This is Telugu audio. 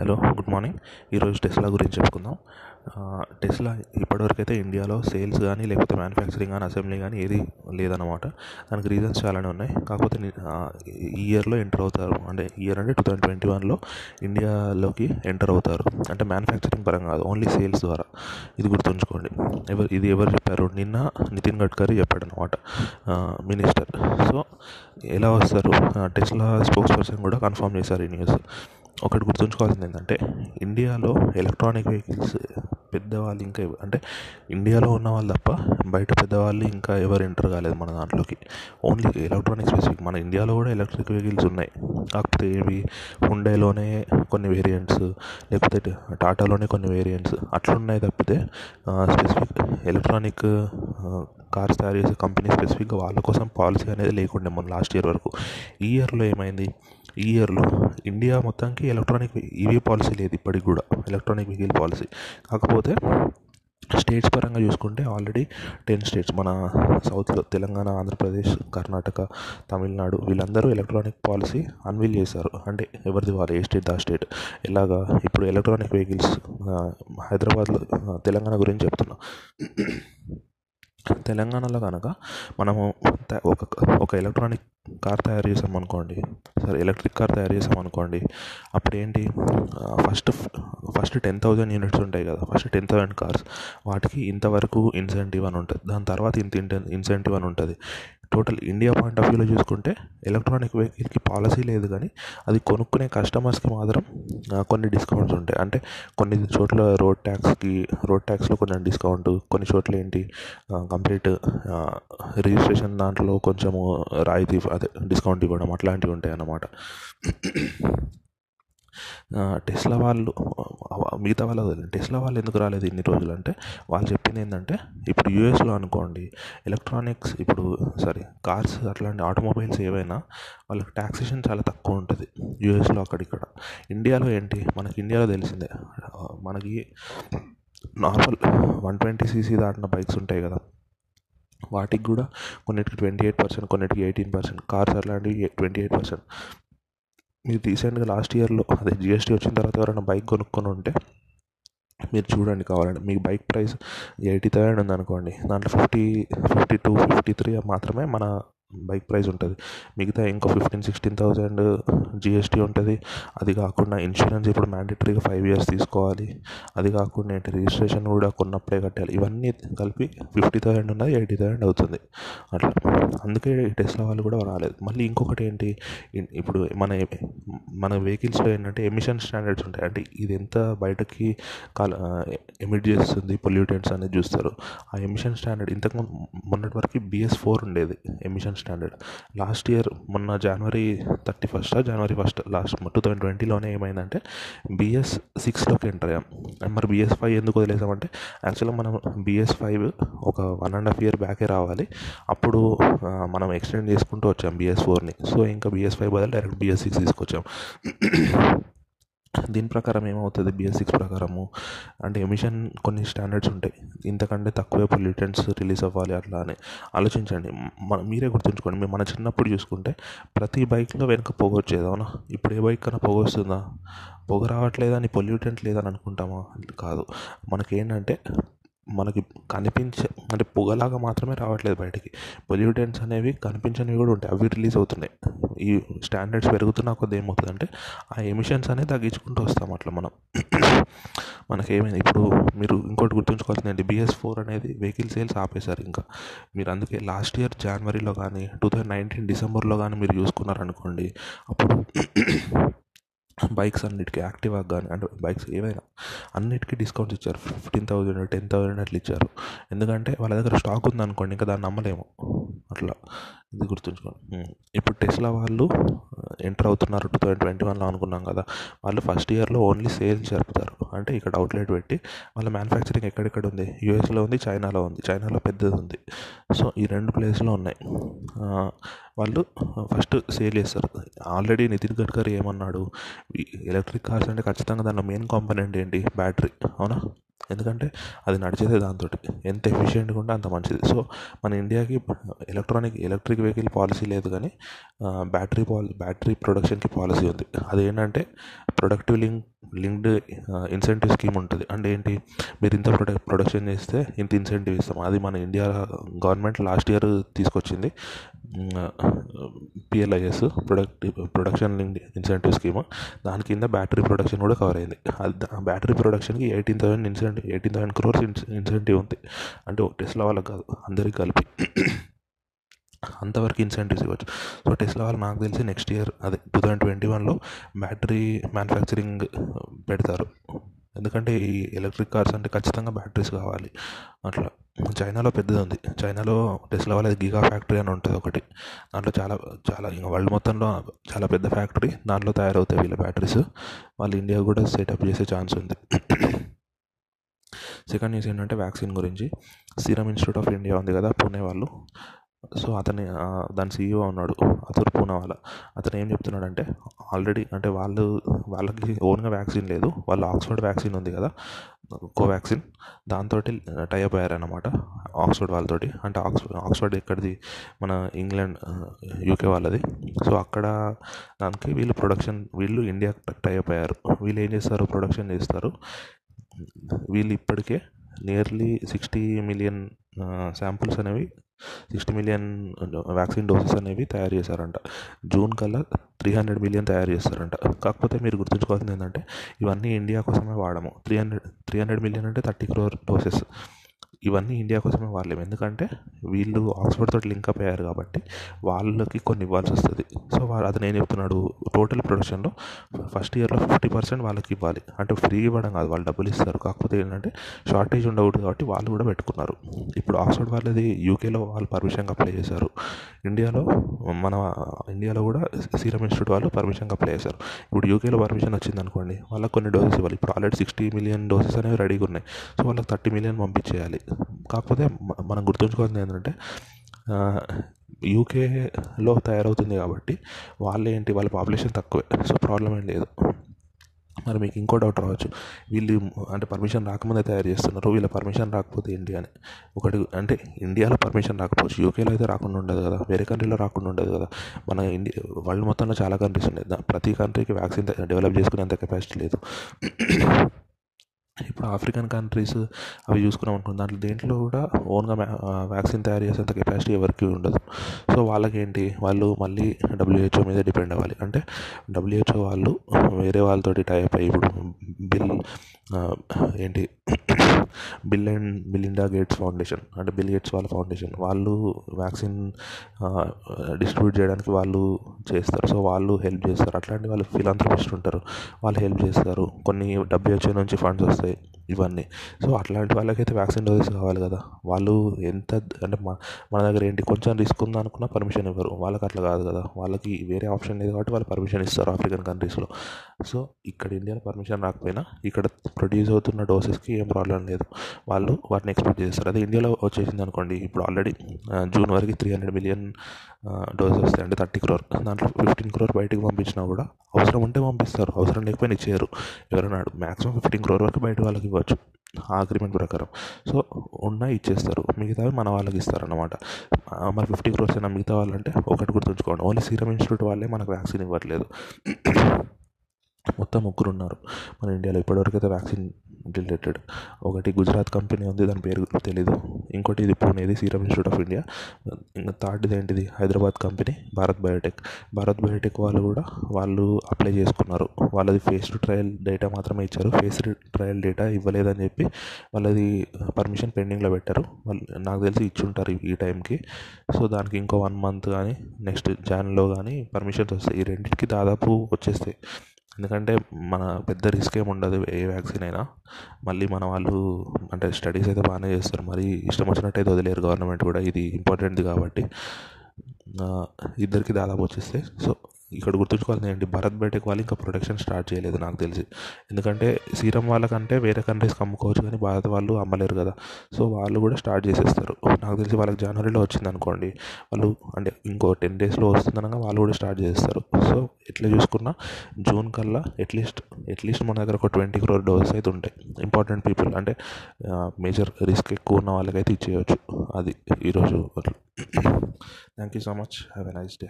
హలో గుడ్ మార్నింగ్ ఈరోజు టెస్లా గురించి చెప్పుకుందాం. టెస్లా ఇప్పటివరకు అయితే ఇండియాలో సేల్స్ కానీ లేకపోతే మ్యానుఫ్యాక్చరింగ్ కానీ అసెంబ్లీ కానీ ఏది లేదన్నమాట. దానికి రీజన్స్ చాలానే ఉన్నాయి. కాకపోతే ఈ ఇయర్లో ఎంటర్ అవుతారు. అంటే ఇయర్ అంటే టూ థౌజండ్ ట్వంటీ వన్లో ఇండియాలోకి ఎంటర్ అవుతారు. అంటే మ్యానుఫ్యాక్చరింగ్ పరంగా కాదు ఓన్లీ సేల్స్ ద్వారా. ఇది గుర్తుంచుకోండి. ఎవరు ఇది ఎవరు చెప్పారు? నిన్న నితిన్ గడ్కరీ చెప్పాడు అనమాట మినిస్టర్ సో ఎలా వస్తారు? టెస్లా స్పోక్స్ పర్సన్ కూడా కన్ఫర్మ్ చేశారు ఈ న్యూస్ ఒకటి గుర్తుంచుకోవాల్సింది ఏంటంటే ఇండియాలో ఎలక్ట్రానిక్ వెహికల్స్ పెద్దవాళ్ళు ఇంకా అంటే ఇండియాలో ఉన్న వాళ్ళు తప్ప బయట పెద్దవాళ్ళు ఇంకా ఎవరు ఎంటర్ కాలేదు మన దాంట్లోకి. ఓన్లీ ఎలక్ట్రానిక్ స్పెసిఫిక్ మన ఇండియాలో కూడా ఎలక్ట్రిక్ వెహికల్స్ ఉన్నాయి. కాకపోతే ఇవి హుండైలోనే కొన్ని వేరియంట్స్ లేకపోతే టాటాలోనే కొన్ని వేరియంట్స్ అట్లున్నాయి తప్పితే స్పెసిఫిక్ ఎలక్ట్రానిక్ కార్స్ తయారు చేసే కంపెనీ స్పెసిఫిక్గా వాళ్ళ కోసం పాలసీ అనేది లేకుండే మన లాస్ట్ ఇయర్ వరకు. ఈ ఇయర్లో ఏమైంది? ఈ ఇయర్లో ఇండియా మొత్తానికి ఎలక్ట్రానిక్ ఈవీ పాలసీ లేదు ఇప్పటికి కూడా. Electronic vehicle policy. కాకపోతే స్టేట్స్ పరంగా చూసుకుంటే ఆల్రెడీ టెన్ స్టేట్స్ మన సౌత్లో తెలంగాణ ఆంధ్రప్రదేశ్ కర్ణాటక తమిళనాడు వీళ్ళందరూ ఎలక్ట్రానిక్ పాలసీ అన్విల్ చేశారు. అంటే ఎవరిది వాళ్ళు ఏ స్టేట్ ఆ స్టేట్. ఎలాగా ఇప్పుడు ఎలక్ట్రానిక్ వెహికల్స్ హైదరాబాద్లో తెలంగాణ గురించి చెప్తున్నా. తెలంగాణలో కనుక మనము ఒక ఒక ఎలక్ట్రానిక్ కార్ తయారు చేసామనుకోండి సరే ఎలక్ట్రిక్ కార్ తయారు చేసామనుకోండి అప్పుడు ఏంటి first first ten thousand units ఉంటాయి కదా ఫస్ట్ టెన్ థౌజండ్ కార్స్ వాటికి ఇంతవరకు ఇన్సెంటివ్ అని ఉంటుంది. దాని తర్వాత ఇంత ఇన్సెంటివ్ అని ఉంటుంది. టోటల్ ఇండియా పాయింట్ ఆఫ్ వ్యూలో చూసుకుంటే ఎలక్ట్రానిక్ వెహికల్కి పాలసీ లేదు కానీ అది కొనుక్కునే కస్టమర్స్కి మాత్రం కొన్ని డిస్కౌంట్స్ ఉంటాయి. అంటే కొన్ని చోట్ల రోడ్ ట్యాక్స్కి రోడ్ ట్యాక్స్లో కొంచెం డిస్కౌంట్ కొన్ని చోట్ల ఏంటి కంప్లీట్ రిజిస్ట్రేషన్ దాంట్లో కొంచెము రాయితీ అదే డిస్కౌంట్ ఇవ్వడం అట్లాంటివి ఉంటాయి అన్నమాట టెస్లా వాళ్ళు మిగతా వాళ్ళు టెస్లా వాళ్ళు ఎందుకు రాలేదు ఇన్ని రోజులు అంటే వాళ్ళు చెప్పింది ఏంటంటే ఇప్పుడు యూఎస్లో అనుకోండి ఎలక్ట్రానిక్స్ ఇప్పుడు సారీ కార్స్ అట్లాంటి ఆటోమొబైల్స్ ఏవైనా వాళ్ళకి ట్యాక్సేషన్ చాలా తక్కువ ఉంటుంది యూఎస్లో అక్కడిక్కడ. ఇండియాలో ఏంటి? మనకి ఇండియాలో తెలిసిందే మనకి నార్మల్ వన్ ట్వంటీ సీసీ దాటిన బైక్స్ ఉంటాయి కదా వాటికి కూడా కొన్నిటికి ట్వంటీ ఎయిట్ పర్సెంట్ కొన్నిటికి ఎయిటీన్ పర్సెంట్ కార్స్ అట్లాంటివి ట్వంటీ ఎయిట్ పర్సెంట్. మీరు రీసెంట్గా లాస్ట్ ఇయర్లో అదే జిఎస్టీ వచ్చిన తర్వాత ఎవరైనా బైక్ కొనుక్కొని ఉంటే మీరు చూడండి కావాలంటే. మీకు బైక్ ప్రైస్ ఎయిటీ థౌసండ్ ఉందనుకోండి. దాంట్లో fifty fifty two fifty three మాత్రమే మన బైక్ ప్రైస్ ఉంటుంది. మిగతా ఇంకో ఫిఫ్టీన్ సిక్స్టీన్ థౌజండ్ జిఎస్టీ ఉంటుంది. అది కాకుండా ఇన్సూరెన్స్ ఇప్పుడు మ్యాండేటరీగా ఫైవ్ ఇయర్స్ తీసుకోవాలి. అది కాకుండా ఏంటి రిజిస్ట్రేషన్ కూడా కొన్నప్పుడే కట్టాలి. ఇవన్నీ కలిపి ఫిఫ్టీ థౌసండ్ ఉన్నది ఎయిటీ థౌసండ్ అవుతుంది. అట్లా. అందుకే టెస్లా వాళ్ళు కూడా రాలేదు. మళ్ళీ ఇంకొకటి ఏంటి ఇప్పుడు మన మన వెహికల్స్లో ఏంటంటే ఎమిషన్ స్టాండర్డ్స్ ఉంటాయి. అంటే ఇది ఎంత బయటకి కాల ఎమిట్ చేస్తుంది పొల్యూటెంట్స్ అనేది చూస్తారు. ఆ ఎమిషన్ స్టాండర్డ్ ఇంతకు మొన్నటి వరకు బిఎస్ ఫోర్ ఉండేది ఎమిషన్ స్టాండర్డ్ లాస్ట్ ఇయర్ మొన్న జనవరి థర్టీ ఫస్ట్ జనవరి ఫస్ట్ లాస్ట్ టూ థౌజండ్ ట్వంటీలోనే ఏమైందంటే బిఎస్ సిక్స్లోకి ఎంటర్ అయ్యాం. మరి బిఎస్ ఫైవ్ ఎందుకు వదిలేసామంటే యాక్చువల్గా మనం బిఎస్ ఫైవ్ ఒక వన్ అండ్ హాఫ్ ఇయర్ బ్యాకే రావాలి. అప్పుడు మనం ఎక్స్టెండ్ చేసుకుంటూ వచ్చాం బిఎస్ ఫోర్ని సో ఇంకా బిఎస్ ఫైవ్ బదులు డైరెక్ట్ బిఎస్ సిక్స్ తీసుకొచ్చాం. దీని ప్రకారం ఏమవుతుంది? బిఎస్ సిక్స్ ప్రకారము. అంటే ఎమిషన్ కొన్ని స్టాండర్డ్స్ ఉంటాయి. ఇంతకంటే తక్కువే పొల్యూటెంట్స్ రిలీజ్ అవ్వాలి అట్లా అని ఆలోచించండి. మన మీరే గుర్తుంచుకోండి. మేము మన చిన్నప్పుడు చూసుకుంటే ప్రతి బైక్లో వెనక పొగ వచ్చేది అవునా? ఇప్పుడు ఏ బైక్ కన్నా పొగ వస్తుందా? పొగ రావట్లేదని పొల్యూటెంట్ లేదని అనుకుంటామా? కాదు. మనకేంటంటే మనకి కనిపించే అంటే పొగలాగా మాత్రమే రావట్లేదు బయటికి. పొల్యూటెంట్స్ అనేవి కనిపించనివి కూడా ఉంటాయి. అవి రిలీజ్ అవుతున్నాయి. ఈ స్టాండర్డ్స్ పెరుగుతున్న కొద్ది ఏమవుతుందంటే ఆ ఎమిషన్స్ అనేది తగ్గించుకుంటూ వస్తాం అట్లా మనం. మనకి ఏమైంది ఇప్పుడు మీరు ఇంకోటి గుర్తుంచుకోవాల్సింది ఏంటి? బిఎస్ ఫోర్ అనేది వెహికల్ సేల్స్ ఆపేశారు ఇంకా. మీరు అందుకే లాస్ట్ ఇయర్ జనవరిలో కానీ టూ థౌజండ్ నైన్టీన్ డిసెంబర్లో కానీ మీరు చూసుకున్నారనుకోండి అప్పుడు బైక్స్ అన్నిటికీ యాక్టివా కానీ అంటే బైక్స్ ఏవైనా అన్నిటికీ డిస్కౌంట్స్ ఇచ్చారు. ఫిఫ్టీన్ థౌజండ్ టెన్ థౌజండ్ అట్లా ఇచ్చారు. ఎందుకంటే వాళ్ళ దగ్గర స్టాక్ ఉందనుకోండి ఇంకా దాన్ని నమ్మలేము. అట్లా ఇది గుర్తుంచుకోండి ఇప్పుడు టెస్లా వాళ్ళు ఎంటర్ అవుతున్నారు టూ థౌజండ్ ట్వంటీ వన్లో అనుకున్నాం కదా వాళ్ళు ఫస్ట్ ఇయర్లో ఓన్లీ సేల్స్ జరుపుతారు. అంటే ఇక్కడ అవుట్లెట్ పెట్టి వాళ్ళ మ్యానుఫ్యాక్చరింగ్ ఎక్కడెక్కడ ఉంది? యూఎస్లో ఉంది చైనాలో ఉంది చైనాలో పెద్దది ఉంది. సో ఈ రెండు ప్లేస్లో ఉన్నాయి. వాళ్ళు ఫస్ట్ సేల్ చేస్తారు. ఆల్రెడీ నితిన్ గడ్కరీ ఏమన్నాడు ఎలక్ట్రిక్ కార్స్ అంటే ఖచ్చితంగా దానిలో మెయిన్ కాంపోనెంట్ ఏంటి? బ్యాటరీ అవునా? ఎందుకంటే అది నడిచేదే దాంతో ఎంత ఎఫిషియెంట్గా ఉంటే అంత మంచిది. సో మన ఇండియాకి ఎలక్ట్రానిక్ ఎలక్ట్రిక్ వెహికల్ పాలసీ లేదు కానీ బ్యాటరీ పాల బ్యాటరీ ప్రొడక్షన్కి పాలసీ ఉంది. అదేంటంటే productive link linked incentive scheme ఉంటుంది. అంటే ఏంటి? మీరు ఇంత ప్రొడక్ ప్రొడక్షన్ చేస్తే ఇంత ఇన్సెంటివ్ ఇస్తాం. అది మన ఇండియా గవర్నమెంట్ లాస్ట్ ఇయర్ తీసుకొచ్చింది. PLIS product production linked incentive scheme దాని కింద బ్యాటరీ ప్రొడక్షన్ కూడా కవర్ అయింది. అది battery ప్రొడక్షన్కి eighteen thousand incentive eighteen thousand crores incentive ఉంది. అంటే టెస్లా వాళ్ళకి కాదు అందరికీ కలిపి. అంతవరకు ఇన్సెంటివ్స్ ఇవ్వచ్చు. సో టెస్లా వాళ్ళు నాకు తెలిసి నెక్స్ట్ ఇయర్ అదే టూ థౌజండ్ ట్వంటీ వన్లో బ్యాటరీ మ్యానుఫ్యాక్చరింగ్ పెడతారు. ఎందుకంటే ఈ ఎలక్ట్రిక్ కార్స్ అంటే ఖచ్చితంగా బ్యాటరీస్ కావాలి. అట్లా చైనాలో పెద్దది ఉంది. చైనాలో టెస్లా వాళ్ళది గిగా ఫ్యాక్టరీ అని ఉంటుంది ఒకటి. దాంట్లో చాలా చాలా ఇంకా వరల్డ్ మొత్తంలో చాలా పెద్ద ఫ్యాక్టరీ. దాంట్లో తయారవుతాయి వీళ్ళ బ్యాటరీస్. వాళ్ళు ఇండియా కూడా సెటప్ చేసే ఛాన్స్ ఉంది. సెకండ్ న్యూస్ ఏంటంటే వ్యాక్సిన్ గురించి. సీరం ఇన్స్టిట్యూట్ ఆఫ్ ఇండియా ఉంది కదా పూణే వాళ్ళు. సో అతని దాని సీఈఓ ఉన్నాడు అతను పూనవాలా. అతను ఏం చెప్తున్నాడంటే ఆల్రెడీ అంటే వాళ్ళు వాళ్ళకి ఓన్గా వ్యాక్సిన్ లేదు వాళ్ళు ఆక్స్ఫర్డ్ వ్యాక్సిన్ ఉంది కదా కోవాక్సిన్. దాంతో టైఅప్ అయ్యారనమాట ఆక్స్ఫర్డ్ వాళ్ళతోటి. అంటే ఆక్స్ఫర్డ్ ఆక్స్ఫర్డ్ ఎక్కడిది? మన ఇంగ్లాండ్ యూకే వాళ్ళది. సో అక్కడ దానికి వీళ్ళు ప్రొడక్షన్ వీళ్ళు ఇండియా టైఅప్ అయ్యారు. వీళ్ళు ఏం చేస్తారు? ప్రొడక్షన్ చేస్తారు. వీళ్ళు ఇప్పటికే నియర్లీ సిక్స్టీ మిలియన్ శాంపుల్స్ అనేవి సిక్స్టీ మిలియన్ వ్యాక్సిన్ డోసెస్ అనేవి తయారు చేశారంట. జూన్ కల్లా త్రీ హండ్రెడ్ మిలియన్ తయారు చేస్తారంట. కాకపోతే మీరు గుర్తుంచుకోవాల్సింది ఏంటంటే ఇవన్నీ ఇండియా కోసమే వాడము. Three hundred three hundred million అంటే థర్టీ క్రోర్ డోసెస్. ఇవన్నీ ఇండియా కోసమే వాళ్ళేం ఎందుకంటే వీళ్ళు ఆక్స్ఫర్డ్ తోటి లింకప్ అయ్యారు కాబట్టి వాళ్ళకి కొన్ని ఇవ్వాల్సి వస్తుంది. సో వాళ్ళు అతను ఏం చెప్తున్నాడు టోటల్ ప్రొడక్షన్లో ఫస్ట్ ఇయర్లో ఫిఫ్టీ పర్సెంట్ వాళ్ళకి ఇవ్వాలి. అంటే ఫ్రీ ఇవ్వడం కాదు వాళ్ళు డబ్బులు ఇస్తారు. కాకపోతే ఏంటంటే షార్టేజ్ ఉండకూడదు కాబట్టి వాళ్ళు కూడా పెట్టుకున్నారు. ఇప్పుడు ఆక్స్ఫర్డ్ వాళ్ళది యూకేలో వాళ్ళు పర్మిషన్కి అప్లై చేశారు. ఇండియాలో మన ఇండియాలో కూడా సీరం ఇన్స్టిట్యూట్ వాళ్ళు పర్మిషన్కి అప్లై చేశారు. ఇప్పుడు యూకేలో పర్మిషన్ వచ్చింది అనుకోండి వాళ్ళకి కొన్ని డోసెస్ ఇవ్వాలి. ఇప్పుడు ఆల్రెడీ సిక్స్టీ మిలియన్ డోసెస్ అనేవి రెడీగా ఉన్నాయి. సో వాళ్ళకి థర్టీ మిలియన్ పంపించేయాలి. కాకపోతే మనం గుర్తుంచుకోవాల్సింది ఏంటంటే యూకేలో తయారవుతుంది కాబట్టి వాళ్ళు ఏంటి వాళ్ళ పాపులేషన్ తక్కువే. సో ప్రాబ్లం ఏం లేదు. మరి మీకు ఇంకో డౌట్ రావచ్చు. వీళ్ళు అంటే పర్మిషన్ రాకముందే తయారు చేస్తున్నారు. వీళ్ళ పర్మిషన్ రాకపోతే ఏంటి అని. ఒకటి అంటే ఇండియాలో పర్మిషన్ రాకపోవచ్చు. యూకేలో అయితే రాకుండా ఉండదు కదా. వేరే కంట్రీలో రాకుండా ఉండదు కదా. మన ఇండియా వరల్డ్ మొత్తంలో చాలా కంట్రీస్ ఉన్నాయి. ప్రతి కంట్రీకి వ్యాక్సిన్ డెవలప్ చేసుకునేంత కెపాసిటీ లేదు. ఇప్పుడు ఆఫ్రికన్ కంట్రీస్ అవి చూసుకున్నాం అనుకో దాంట్లో దేంట్లో కూడా ఓన్గా వ్యాక్సిన్ తయారు చేసేంత కెపాసిటీ ఎవరికి ఉండదు. సో వాళ్ళకి ఏంటి వాళ్ళు మళ్ళీ డబ్ల్యూహెచ్ఓ మీద డిపెండ్ అవ్వాలి. అంటే డబ్ల్యూహెచ్ఓ వాళ్ళు వేరే వాళ్ళతోటి టైప్ అయ్యి ఇప్పుడు బిల్ ఏంటి Bill and Belinda Gates Foundation అంటే బిల్ గేట్స్ వాళ్ళ ఫౌండేషన్. వాళ్ళు వ్యాక్సిన్ డిస్ట్రిబ్యూట్ చేయడానికి వాళ్ళు చేస్తారు. సో వాళ్ళు హెల్ప్ చేస్తారు. అట్లాంటి వాళ్ళు ఫిలాంథ్రపిస్ట్ ఉంటారు. వాళ్ళు హెల్ప్ చేస్తారు. కొన్ని డబ్ల్యూహెచ్ఓ నుంచి ఫండ్స్ వస్తాయి ఇవన్నీ. సో అట్లాంటి వాళ్ళకైతే వ్యాక్సిన్ డోసెస్ కావాలి కదా. వాళ్ళు ఎంత అంటే మన దగ్గర ఏంటి కొంచెం రిస్క్ ఉందనుకున్నా పర్మిషన్ ఇవ్వరు. వాళ్ళకి అట్లా కాదు కదా. వాళ్ళకి వేరే ఆప్షన్ లేదు కాబట్టి వాళ్ళు పర్మిషన్ ఇస్తారు ఆఫ్రికన్ కంట్రీస్లో. సో ఇక్కడ ఇండియాలో పర్మిషన్ రాకపోయినా ఇక్కడ ప్రొడ్యూస్ అవుతున్న డోసెస్కి ఏం ప్రాబ్లం లేదు. వాళ్ళు వాటిని ఎక్స్పెక్ట్ చేస్తారు. అదే ఇండియాలో వచ్చేసింది అనుకోండి ఇప్పుడు ఆల్రెడీ జూన్ వరకు త్రీ హండ్రెడ్ మిలియన్ డోసెస్ వస్తాయి అంటే థర్టీ క్రోర్ దాంట్లో ఫిఫ్టీన్ క్రోర్ బయటకు పంపించినా కూడా అవసరం ఉంటే పంపిస్తారు అవసరం లేకపోయినా ఇచ్చేయరు. ఎవరైనా మ్యాక్సిమం ఫిఫ్టీన్ క్రోర్ వరకు బయట వాళ్ళకి ఇవ్వచ్చు ఆ అగ్రిమెంట్ ప్రకారం. సో ఉన్న ఇచ్చేస్తారు మిగతావి మన వాళ్ళకి ఇస్తారన్నమాట. మరి ఫిఫ్టీ క్రోర్స్ అయినా మిగతా వాళ్ళంటే ఒకటి గుర్తుంచుకోండి ఓన్లీ సీరం ఇన్స్టిట్యూట్ వాళ్ళే మనకు వ్యాక్సిన్ ఇవ్వట్లేదు. మొత్తం ముగ్గురు ఉన్నారు మన ఇండియాలో ఇప్పటివరకు అయితే వ్యాక్సిన్ రిలేటెడ్. ఒకటి గుజరాత్ కంపెనీ ఉంది దాని పేరు తెలీదు. ఇంకోటి ఇది పూణేది సీరం ఇన్స్టిట్యూట్ ఆఫ్ ఇండియా. ఇంకా థర్డ్ది ఏంటిది? Hyderabad company Bharat Biotech. Bharat Biotech వాళ్ళు కూడా వాళ్ళు అప్లై చేసుకున్నారు. వాళ్ళది ఫేస్ టు ట్రయల్ డేటా మాత్రమే ఇచ్చారు. ఫేస్ ట్రయల్ డేటా ఇవ్వలేదని చెప్పి వాళ్ళది పర్మిషన్ పెండింగ్లో పెట్టారు. వాళ్ళు నాకు తెలిసి ఇచ్చుంటారు ఈ టైంకి. సో దానికి ఇంకో వన్ మంత్ కానీ నెక్స్ట్ జాన్లో కానీ పర్మిషన్స్ వస్తాయి. ఈ రెండింటికి దాదాపు వచ్చేస్తాయి. ఎందుకంటే మన పెద్ద రిస్క్ ఏమి ఉండదు ఏ వ్యాక్సిన్ అయినా. మళ్ళీ మన వాళ్ళు అంటే స్టడీస్ అయితే బాగానే చేస్తారు. మరి ఇష్టం వచ్చినట్టు అయితే వదిలేరు గవర్నమెంట్ కూడా. ఇది ఇంపార్టెంట్ది కాబట్టి ఇద్దరికి దాదాపు వచ్చేస్తాయి సో ఇక్కడ గుర్తుంచుకోవాల్సింది ఏంటి? భారత్ బయోటెక్ వాళ్ళు ఇంకా ప్రొడక్షన్ స్టార్ట్ చేయలేదు నాకు తెలిసి. ఎందుకంటే సీరం వాళ్ళకంటే వేరే కంట్రీస్కి అమ్ముకోవచ్చు కానీ భారత్ వాళ్ళు అమ్మలేరు కదా. సో వాళ్ళు కూడా స్టార్ట్ చేసేస్తారు. నాకు తెలిసి వాళ్ళకి జనవరిలో వచ్చింది అనుకోండి. వాళ్ళు అంటే ఇంకో టెన్ డేస్లో వస్తుందనగా వాళ్ళు కూడా స్టార్ట్ చేస్తారు సో ఎట్లా చూసుకున్నా జూన్ కల్లా అట్లీస్ట్ అట్లీస్ట్ మన దగ్గర ఒక ట్వంటీ క్రోర్ డోసెస్ అయితే ఉంటాయి. ఇంపార్టెంట్ పీపుల్ అంటే మేజర్ రిస్క్ ఎక్కువ ఉన్న వాళ్ళకైతే ఇచ్చేయచ్చు. అది ఈరోజు. Thank you so much have a nice day